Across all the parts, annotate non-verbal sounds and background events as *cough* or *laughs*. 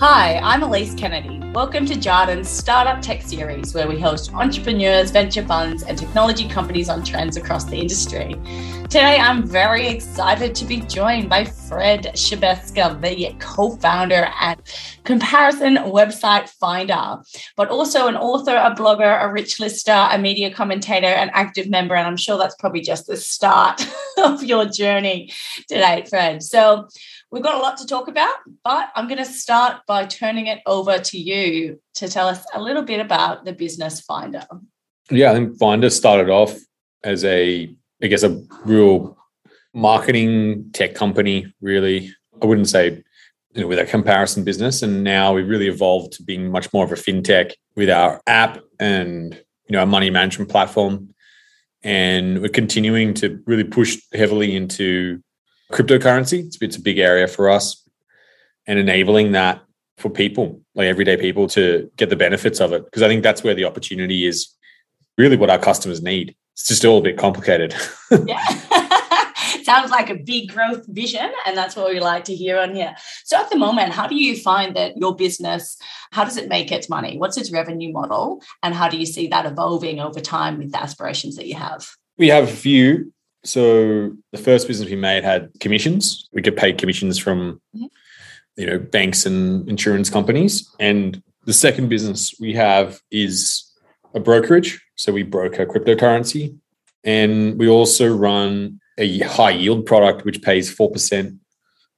Hi, I'm Elise Kennedy. Welcome to Jarden's Startup Tech Series, where we host entrepreneurs, venture funds, and technology companies on trends across the industry. Today, I'm very excited to be joined by Fred Schebesta, the co founder at Comparison Website Finder, but also an author, a blogger, a rich lister, a media commentator, an active member. And I'm sure that's probably just the start *laughs* of your journey today, Fred. So, We've got a lot to talk about, but I'm going to start by turning it over to you to tell us a little bit about the business Finder. Yeah, I think Finder started off as a, I guess, a real marketing tech company, really. I wouldn't say you know, with a comparison business. And now we've really evolved to being much more of a fintech with our app and you know, our money management platform. And we're continuing to really push heavily into cryptocurrency. It's, it's a big area for us and enabling that for people, like everyday people, to get the benefits of it. Because I think that's where the opportunity is really what our customers need. It's just all a bit complicated. *laughs* yeah. *laughs* Sounds like a big growth vision, and that's what we like to hear on here. So, at the moment, how do you find that your business? How does it make its money? What's its revenue model, and how do you see that evolving over time with the aspirations that you have? We have a few. So the first business we made had commissions. We get paid commissions from, mm-hmm. you know, banks and insurance companies. And the second business we have is a brokerage. So we broker cryptocurrency. And we also run a high yield product, which pays 4%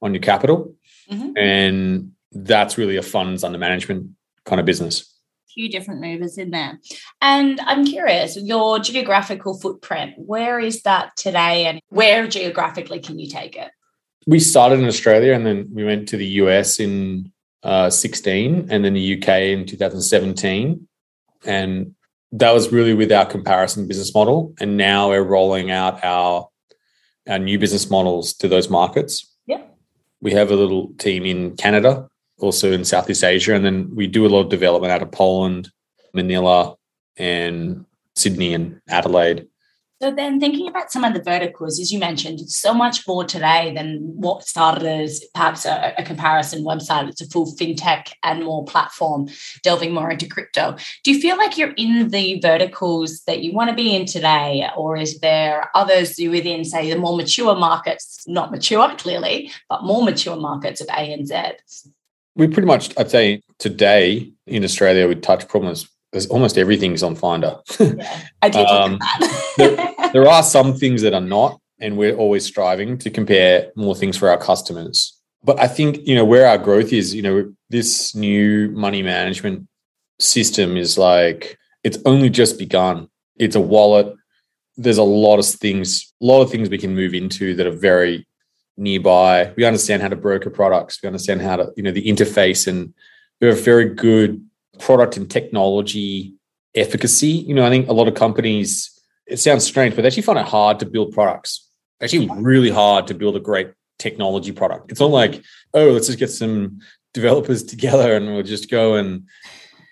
on your capital. Mm-hmm. And that's really a funds under management kind of business few different movers in there. And I'm curious, your geographical footprint, where is that today and where geographically can you take it? We started in Australia and then we went to the US in uh, 16 and then the UK in 2017. And that was really with our comparison business model. And now we're rolling out our our new business models to those markets. Yeah. We have a little team in Canada also in Southeast Asia. And then we do a lot of development out of Poland, Manila, and Sydney and Adelaide. So then thinking about some of the verticals, as you mentioned, it's so much more today than what started as perhaps a, a, comparison website. It's a full fintech and more platform, delving more into crypto. Do you feel like you're in the verticals that you want to be in today? Or is there others within, say, the more mature markets, not mature *laughs* clearly, but more mature markets of ANZ? We pretty much, I'd say today in Australia, we touch problems. There's almost everything's on Finder. *laughs* Yeah, I did um, there, *laughs* there are some things that are not, and we're always striving to compare more things for our customers. But I think, you know, where our growth is, you know, this new money management system is like, it's only just begun. It's a wallet. There's a lot of things, a lot of things we can move into that are very nearby. We understand how to broker products. We understand how to, you know, the interface, and we have very good product and technology efficacy. You know, I think a lot of companies, it sounds strange, but they actually find it hard to build products. Actually, really hard to build a great technology product. It's not like, oh, let's just get some developers together and we'll just go and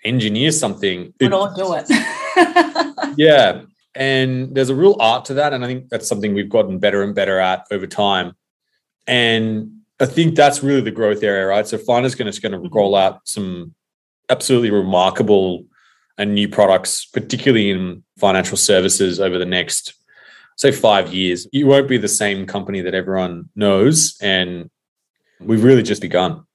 engineer something. We don't do it. *laughs* *laughs* yeah. And there's a real art to that. And I think that's something we've gotten better and better at over time. And I think that's really the growth area, right? So Finder's going to, going to mm-hmm. roll out some absolutely remarkable and new products, particularly in financial services over the next, say, five years. You won't be the same company that everyone knows. And we've really just begun.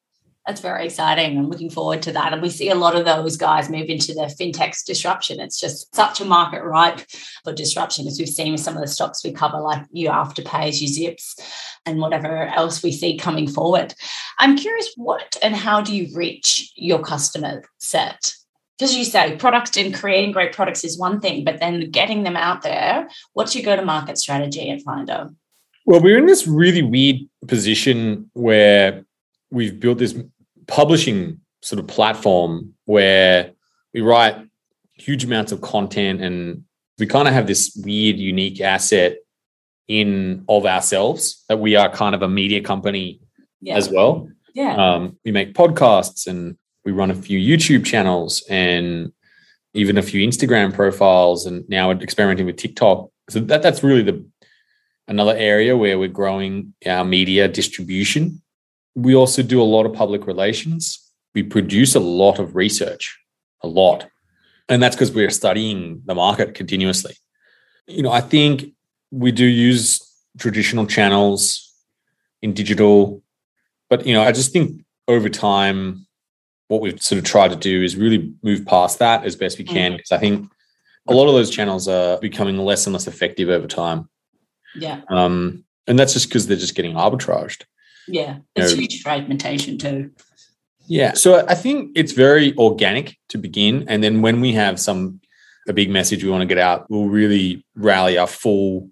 That's very exciting. I'm looking forward to that. And we see a lot of those guys move into the fintech's disruption. It's just such a market ripe for disruption, as we've seen with some of the stocks we cover, like you Afterpays, you Zips, and whatever else we see coming forward. I'm curious, what and how do you reach your customer set? Because you say products and creating great products is one thing, but then getting them out there, what's your go to market strategy at Finder? Well, we're in this really weird position where we've built this publishing sort of platform where we write huge amounts of content and we kind of have this weird unique asset in of ourselves that we are kind of a media company yeah. as well. Yeah. Um, we make podcasts and we run a few youtube channels and even a few instagram profiles and now we're experimenting with tiktok. So that, that's really the another area where we're growing our media distribution we also do a lot of public relations. we produce a lot of research, a lot. And that's because we're studying the market continuously. You know, I think we do use traditional channels in digital, but you know, I just think over time, what we've sort of tried to do is really move past that as best we can. Because mm. I think a lot of those channels are becoming less and less effective over time. Yeah. Um, and that's just because they're just getting arbitraged. Yeah, it's you know, huge fragmentation too. Yeah. So I think it's very organic to begin. And then when we have some a big message we want to get out, we'll really rally our full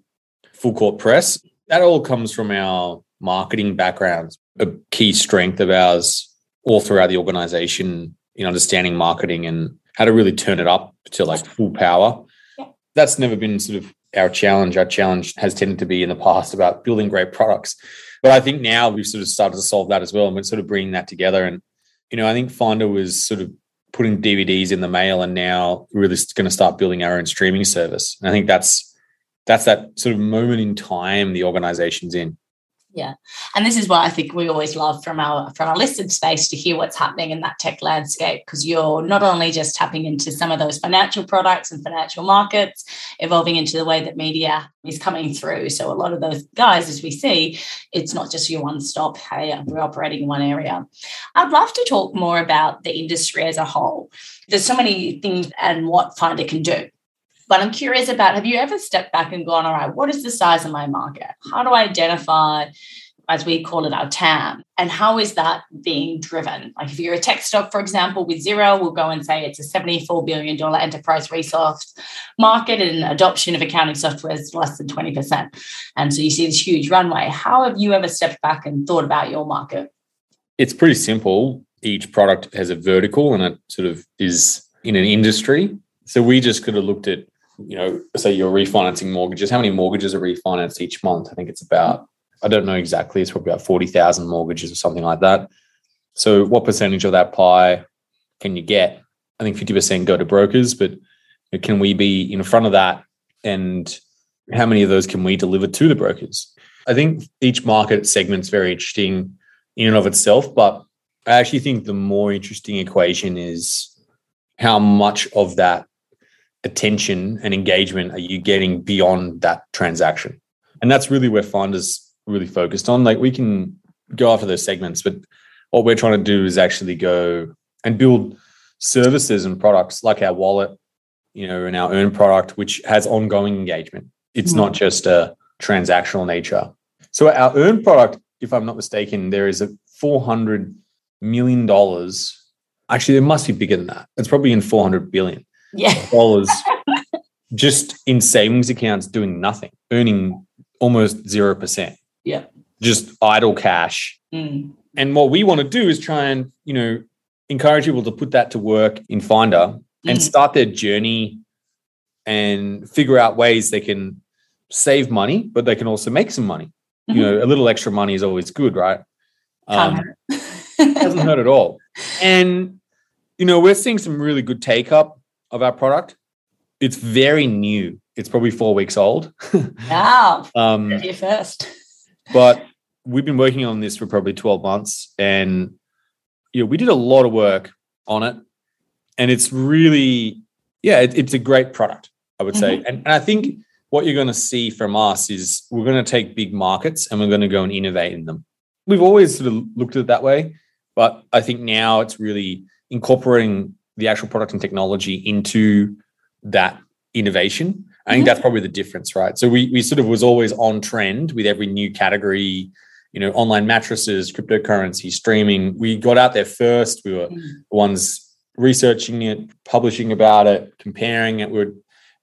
full court press. That all comes from our marketing backgrounds. A key strength of ours all throughout the organization in understanding marketing and how to really turn it up to like full power. Yeah. That's never been sort of our challenge. Our challenge has tended to be in the past about building great products. But I think now we've sort of started to solve that as well. And we're sort of bringing that together. And, you know, I think Finder was sort of putting DVDs in the mail and now we're really going to start building our own streaming service. And I think that's that's that sort of moment in time the organization's in. Yeah. And this is what I think we always love from our from our listed space to hear what's happening in that tech landscape because you're not only just tapping into some of those financial products and financial markets, evolving into the way that media is coming through. So a lot of those guys, as we see, it's not just your one stop, hey, we're operating in one area. I'd love to talk more about the industry as a whole. There's so many things and what Finder can do. But I'm curious about have you ever stepped back and gone, all right, what is the size of my market? How do I identify, as we call it, our TAM? And how is that being driven? Like if you're a tech stock, for example, with Xero, we'll go and say it's a $74 billion enterprise resource market and adoption of accounting software is less than 20%. And so you see this huge runway. How have you ever stepped back and thought about your market? It's pretty simple. Each product has a vertical and it sort of is in an industry. So we just could have looked at you know, say you're refinancing mortgages, how many mortgages are refinanced each month? I think it's about, I don't know exactly, it's probably about 40,000 mortgages or something like that. So, what percentage of that pie can you get? I think 50% go to brokers, but can we be in front of that? And how many of those can we deliver to the brokers? I think each market segment is very interesting in and of itself, but I actually think the more interesting equation is how much of that attention and engagement are you getting beyond that transaction? And that's really where Finder's really focused on. Like we can go after those segments, but what we're trying to do is actually go and build services and products like our wallet, you know, and our earn product, which has ongoing engagement. It's mm-hmm. not just a transactional nature. So our earn product, if I'm not mistaken, there is a $400 million. Actually, it must be bigger than that. It's probably in 400 billion yeah. dollars just in savings accounts doing nothing, earning almost 0%. Yeah. Just idle cash. Mm. And what we want to do is try and, you know, encourage people to put that to work in Finder and mm. start their journey and figure out ways they can save money, but they can also make some money. Mm-hmm. You know, a little extra money is always good, right? Um, *laughs* doesn't hurt at all. And, you know, we're seeing some really good take up of our product. It's very new. It's probably four weeks old. *laughs* wow. um, you first. *laughs* but we've been working on this for probably 12 months and you know, we did a lot of work on it. And it's really, yeah, it, it's a great product, I would say. Mm-hmm. And, and I think what you're going to see from us is we're going to take big markets and we're going to go and innovate in them. We've always sort of looked at it that way, but I think now it's really incorporating the actual product and technology into that innovation. I think mm-hmm. that's probably the difference, right? So we we sort of was always on trend with every new category, you know, online mattresses, cryptocurrency, streaming. We got out there first. We were mm. the ones researching it, publishing about it, comparing it. We are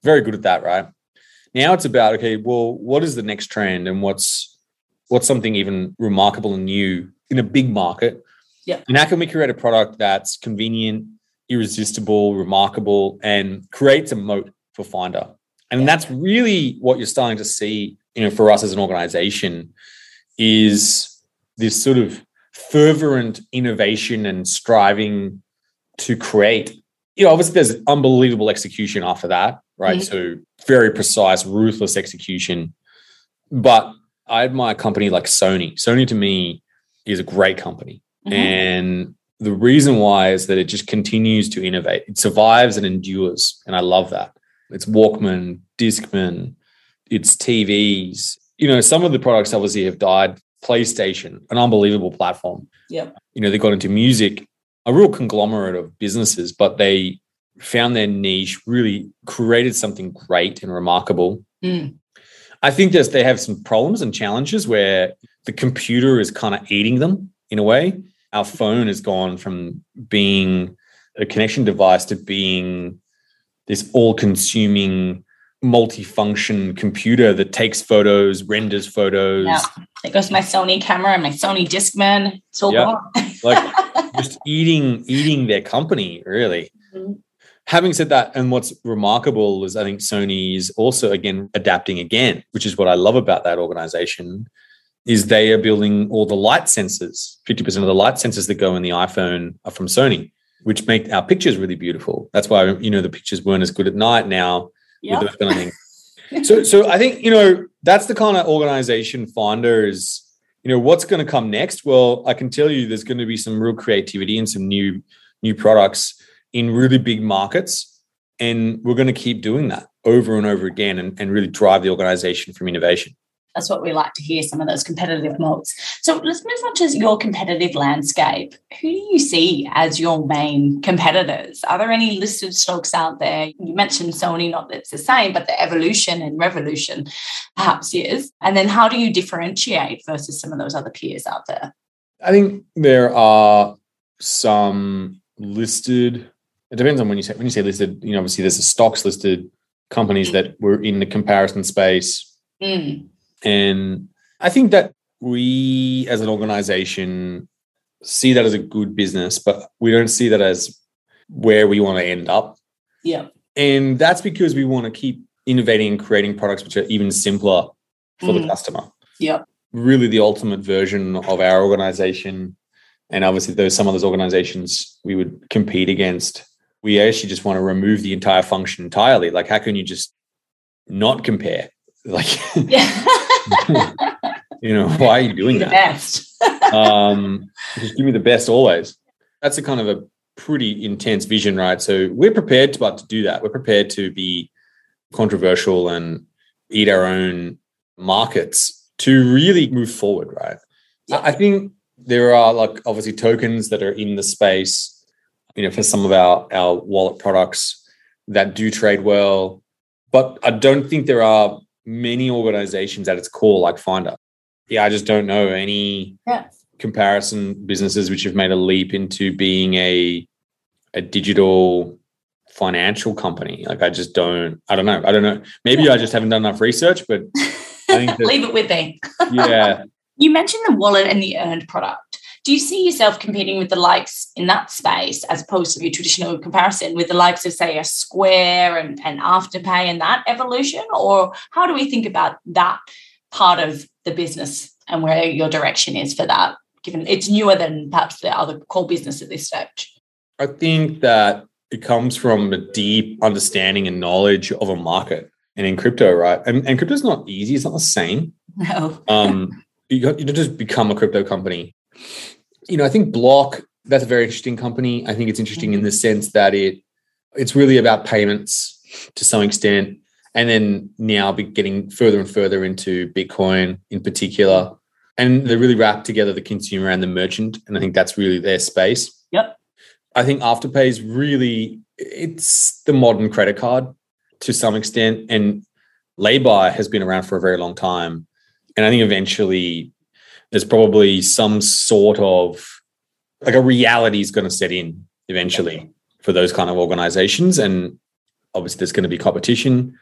very good at that, right? Now it's about okay, well, what is the next trend and what's what's something even remarkable and new in a big market? Yeah. And how can we create a product that's convenient, irresistible, remarkable, and creates a moat for Finder. And yeah. that's really what you're starting to see, you know, for us as an organization is this sort of fervent innovation and striving to create. You know, obviously there's unbelievable execution after that, right? Mm-hmm. So very precise, ruthless execution. But I admire a company like Sony. Sony to me is a great company. Mm-hmm. And the reason why is that it just continues to innovate. It survives and endures. And I love that. It's Walkman, Discman, it's TVs. You know, some of the products obviously have died. PlayStation, an unbelievable platform. Yeah. You know, they got into music, a real conglomerate of businesses, but they found their niche, really created something great and remarkable. Mm. I think that they have some problems and challenges where the computer is kind of eating them in a way. Our phone has gone from being a connection device to being this all consuming multi-function computer that takes photos, renders photos. Yeah. There goes my Sony camera and my Sony Discman. It's all Yeah. gone. Like *laughs* just eating eating their company, really. Mhm. Having said that, and what's remarkable is I think Sony is also again adapting again, which is what I love about that organization, is they are building all the light sensors. 50% of the light sensors that go in the iPhone are from Sony, which make our pictures really beautiful. That's why you know the pictures weren't as good at night now Yeah. with those kind of so so I think, you know, that's the kind of organization Finder is, you know, what's going to come next? Well, I can tell you there's going to be some real creativity and some new new products in really big markets. And we're going to keep doing that over and over again and, and really drive the organization from innovation. That's what we like to hear, some of those competitive moats. So let's move on to your competitive landscape. Who do you see as your main competitors? Are there any listed stocks out there? You mentioned Sony, not that it's the same, but the evolution and revolution perhaps is. And then how do you differentiate versus some of those other peers out there? I think there are some listed. It depends on when you say when you say listed. You know, obviously there's a stocks listed companies that were in the comparison space, Mm, and I think that we as an organization see that as a good business, but we don't see that as where we want to end up. yeah. And that's because we want to keep innovating and creating products which are even simpler for the Mm. customer. Yeah. Really the ultimate version of our organization. And obviously there's some of those organizations we would compete against. We actually just want to remove the entire function entirely. Like how can you just not compare? Like, Yeah. *laughs* *laughs* you know, why are you doing that? best. *laughs* um, just give me the best always. That's a kind of a pretty intense vision, right? So we're prepared to, but to do that. We're prepared to be controversial and eat our own markets to really move forward, right? I I think there are like obviously tokens that are in the space, you know, for some of our our wallet products that do trade well, but I don't think there are many organizations at its core like Finder. Yeah, I just don't know any Yeah. comparison businesses which have made a leap into being a a digital financial company. Like I just don't, I don't know. I don't know. Maybe I just haven't done enough research, but I think *laughs* that, Leave it with me. yeah, *laughs* You mentioned the wallet and the earned product. Do you see yourself competing with the likes in that space as opposed to your traditional comparison with the likes of, say, a Square and, and Afterpay and that evolution? Or how do we think about that part of the business and where your direction is for that, given it's newer than perhaps the other core business at this stage? I think that it comes from a deep understanding and knowledge of a market. And in crypto, right? And, and crypto's not easy. It's not the same. *laughs* No. Um, you, got- you don't just become a crypto company. You know, I think Block, that's a very interesting company. I think it's interesting in the mm-hmm. sense that it it's really about payments to some extent. And then now be getting further and further into Bitcoin in particular. And they really wrap together the consumer and the merchant. And I think that's really their space. Yep. I think Afterpay is really it's the modern credit card to some extent. And lay-by has been around for a very long time. And I think eventually there's probably some sort of like a reality is going to set in eventually for those kind of organizations. And obviously there's going to be competition.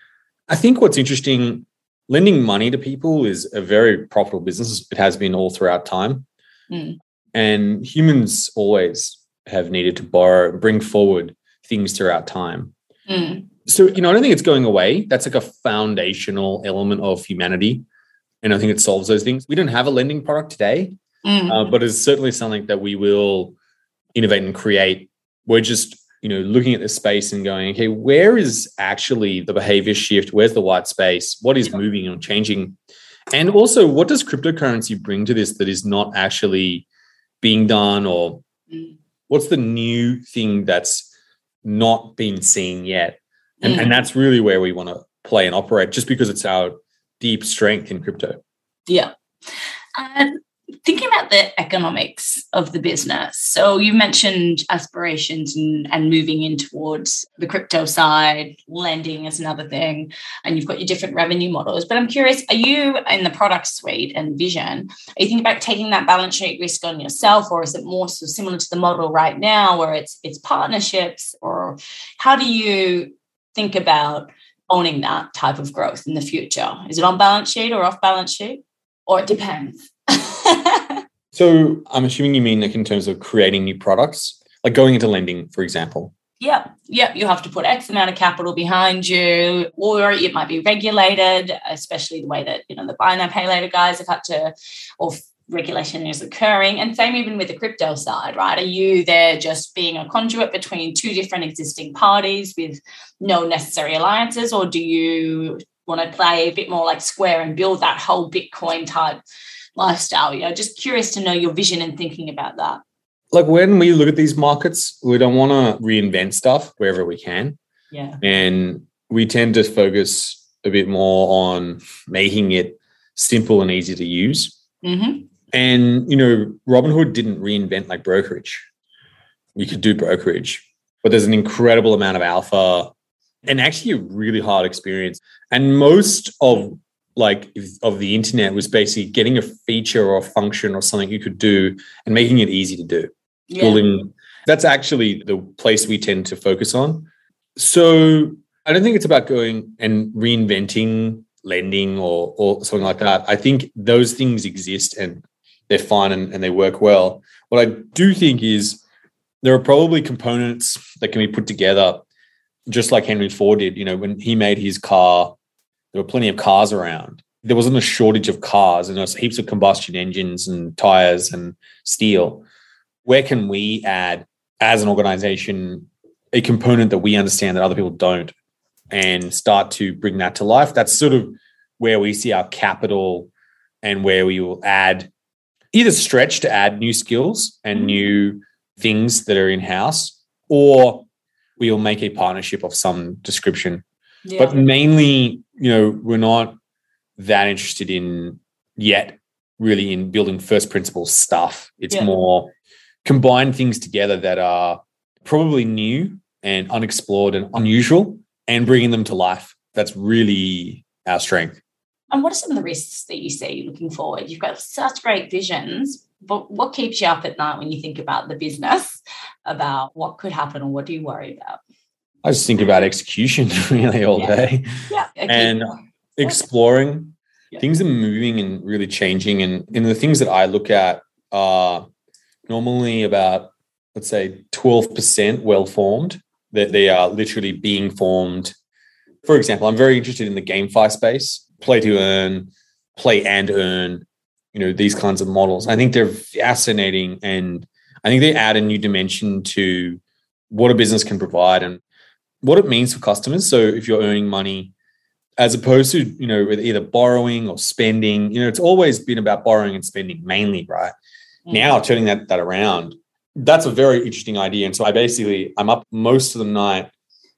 I think what's interesting, lending money to people is a very profitable business. It has been all throughout time. Mm. And humans always have needed to borrow, bring forward things throughout time. Mm. So, you know, I don't think it's going away. That's like a foundational element of humanity. And I think it solves those things. We don't have a lending product today, Mm. uh, but it's certainly something that we will innovate and create. We're just, you know, looking at this space and going, okay, where is actually the behavior shift? Where's the white space? What is moving and changing? And also, what does cryptocurrency bring to this that is not actually being done or Mm. what's the new thing that's not been seen yet? And, Mm. and that's really where we want to play and operate, just because it's our deep strength in crypto. Yeah. And thinking about the economics of the business. So you mentioned aspirations and, and moving in towards the crypto side, lending is another thing, and you've got your different revenue models. But I'm curious, are you in the product suite and vision, are you thinking about taking that balance sheet risk on yourself, or is it more so similar to the model right now where it's it's partnerships, or how do you think about owning that type of growth in the future? Is it on balance sheet or off balance sheet? Or it depends. *laughs* So I'm assuming you mean like in terms of creating new products, like going into lending, for example. yeah, yeah, you have to put X amount of capital behind you, or it might be regulated, especially the way that you know the buy now pay later guys have had to, or regulation is occurring. And same even with the crypto side, right? Are you there just being a conduit between two different existing parties with no necessary alliances, or do you want to play a bit more like Square and build that whole Bitcoin type lifestyle? You know, just curious to know your vision and thinking about that. Like when we look at these markets, we don't want to reinvent stuff wherever we can. Yeah. And we tend to focus a bit more on making it simple and easy to use. hmm And, you know, Robinhood didn't reinvent like brokerage. You could do brokerage, but there's an incredible amount of alpha and actually a really hard experience. And most of like of the internet was basically getting a feature or a function or something you could do and making it easy to do. Yeah. Building that's actually the place we tend to focus on. So I don't think it's about going and reinventing lending or or something like that. I think those things exist and they're fine and, and they work well. What I do think is there are probably components that can be put together, just like Henry Ford did. You know, when he made his car, there were plenty of cars around. There wasn't a shortage of cars, and there was heaps of combustion engines and tires and steel. Where can we add, as an organization, a component that we understand that other people don't, and start to bring that to life? That's sort of where we see our capital and where we will add either stretch to add new skills and Mhm. new things that are in house, or we will make a partnership of some description. Yeah. But mainly, you know, we're not that interested in yet really in building first principles stuff. It's Yeah. more combine things together that are probably new and unexplored and unusual and bringing them to life. That's really our strength. And what are some of the risks that you see looking forward? You've got such great visions, but what keeps you up at night when you think about the business, about what could happen or what do you worry about? I just think about execution *laughs* really all Yeah. day. Yeah. And exploring Yeah. things are moving and really changing and, and the things that i look at are normally about let's say 12% well formed that they are literally being formed for example i'm very interested in the gamefi space play to earn play and earn you know these kinds of models. I think they're fascinating and i think they add a new dimension to what a business can provide and what it means for customers. So if you're earning money as opposed to you know with either borrowing or spending you know it's always been about borrowing and spending mainly right? Mm. now turning that that around that's a very interesting idea. And so i basically i'm up most of the night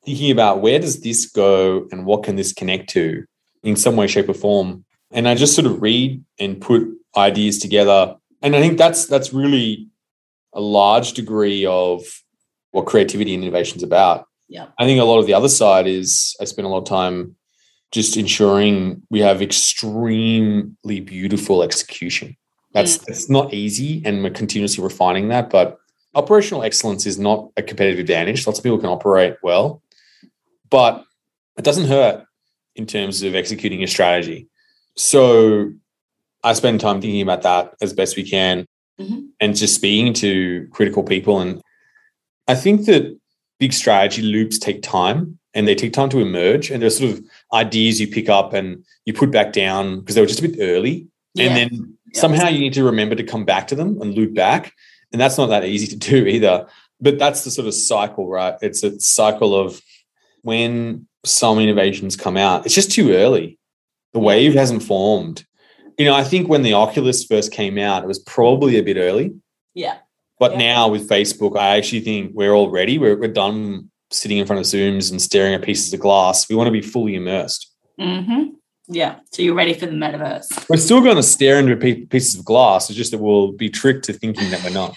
thinking about where does this go and what can this connect to in some way shape or form and i just sort of read and put ideas together and i think that's that's really a large degree of what creativity and innovation is about Yeah. i think a lot of the other side is i spend a lot of time just ensuring we have extremely beautiful execution. That's mm. it's not easy, and we're continuously refining that. But operational excellence is not a competitive advantage. Lots of people can operate well, but it doesn't hurt in terms of executing your strategy. So I spend time thinking about that as best we can, Mhm. and just speaking to critical people. And I think that big strategy loops take time and they take time to emerge. And there's sort of ideas you pick up and you put back down because they were just a bit early. Yeah. And then Yeah. somehow you need to remember to come back to them and loop back. And that's not that easy to do either. But that's the sort of cycle, right? It's a cycle of when some innovations come out, it's just too early. The wave hasn't formed. You know, I think when the Oculus first came out, it was probably a bit early. Yeah. But yeah. now with Facebook, I actually think we're all ready. We're, we're done sitting in front of Zooms and staring at pieces of glass. We want to be fully immersed. Mm-hmm. Yeah. So you're ready for the metaverse. We're still going to stare into pieces of glass. It's just that we'll be tricked to thinking that we're not.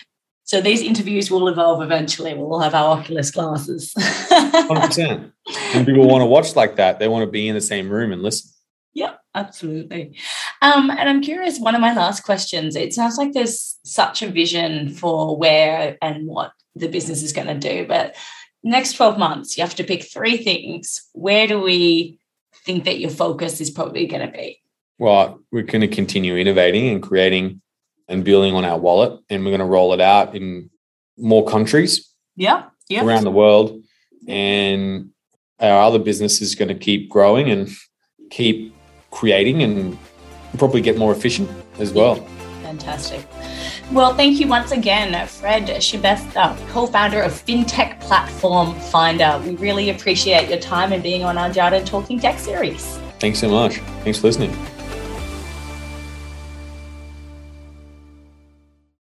So these interviews will evolve eventually. We'll have our Oculus glasses. 100%. And *laughs* people want to watch like that. They want to be in the same room and listen. Yeah, absolutely. Um, and I'm curious, one of my last questions, it sounds like there's such a vision for where and what the business is going to do. But next 12 months, you have to pick three things. Where do we think that your focus is probably going to be? Well, we're going to continue innovating and creating and building on our wallet, and we're going to roll it out in more countries. Yeah, yeah, around the world, and our other business is going to keep growing and keep creating and probably get more efficient as well. Fantastic. Well, thank you once again, Fred Schebesta, co founder of FinTech Platform Finder. We really appreciate your time and being on our Jarden Talking Tech series. Thanks so much. Thanks for listening.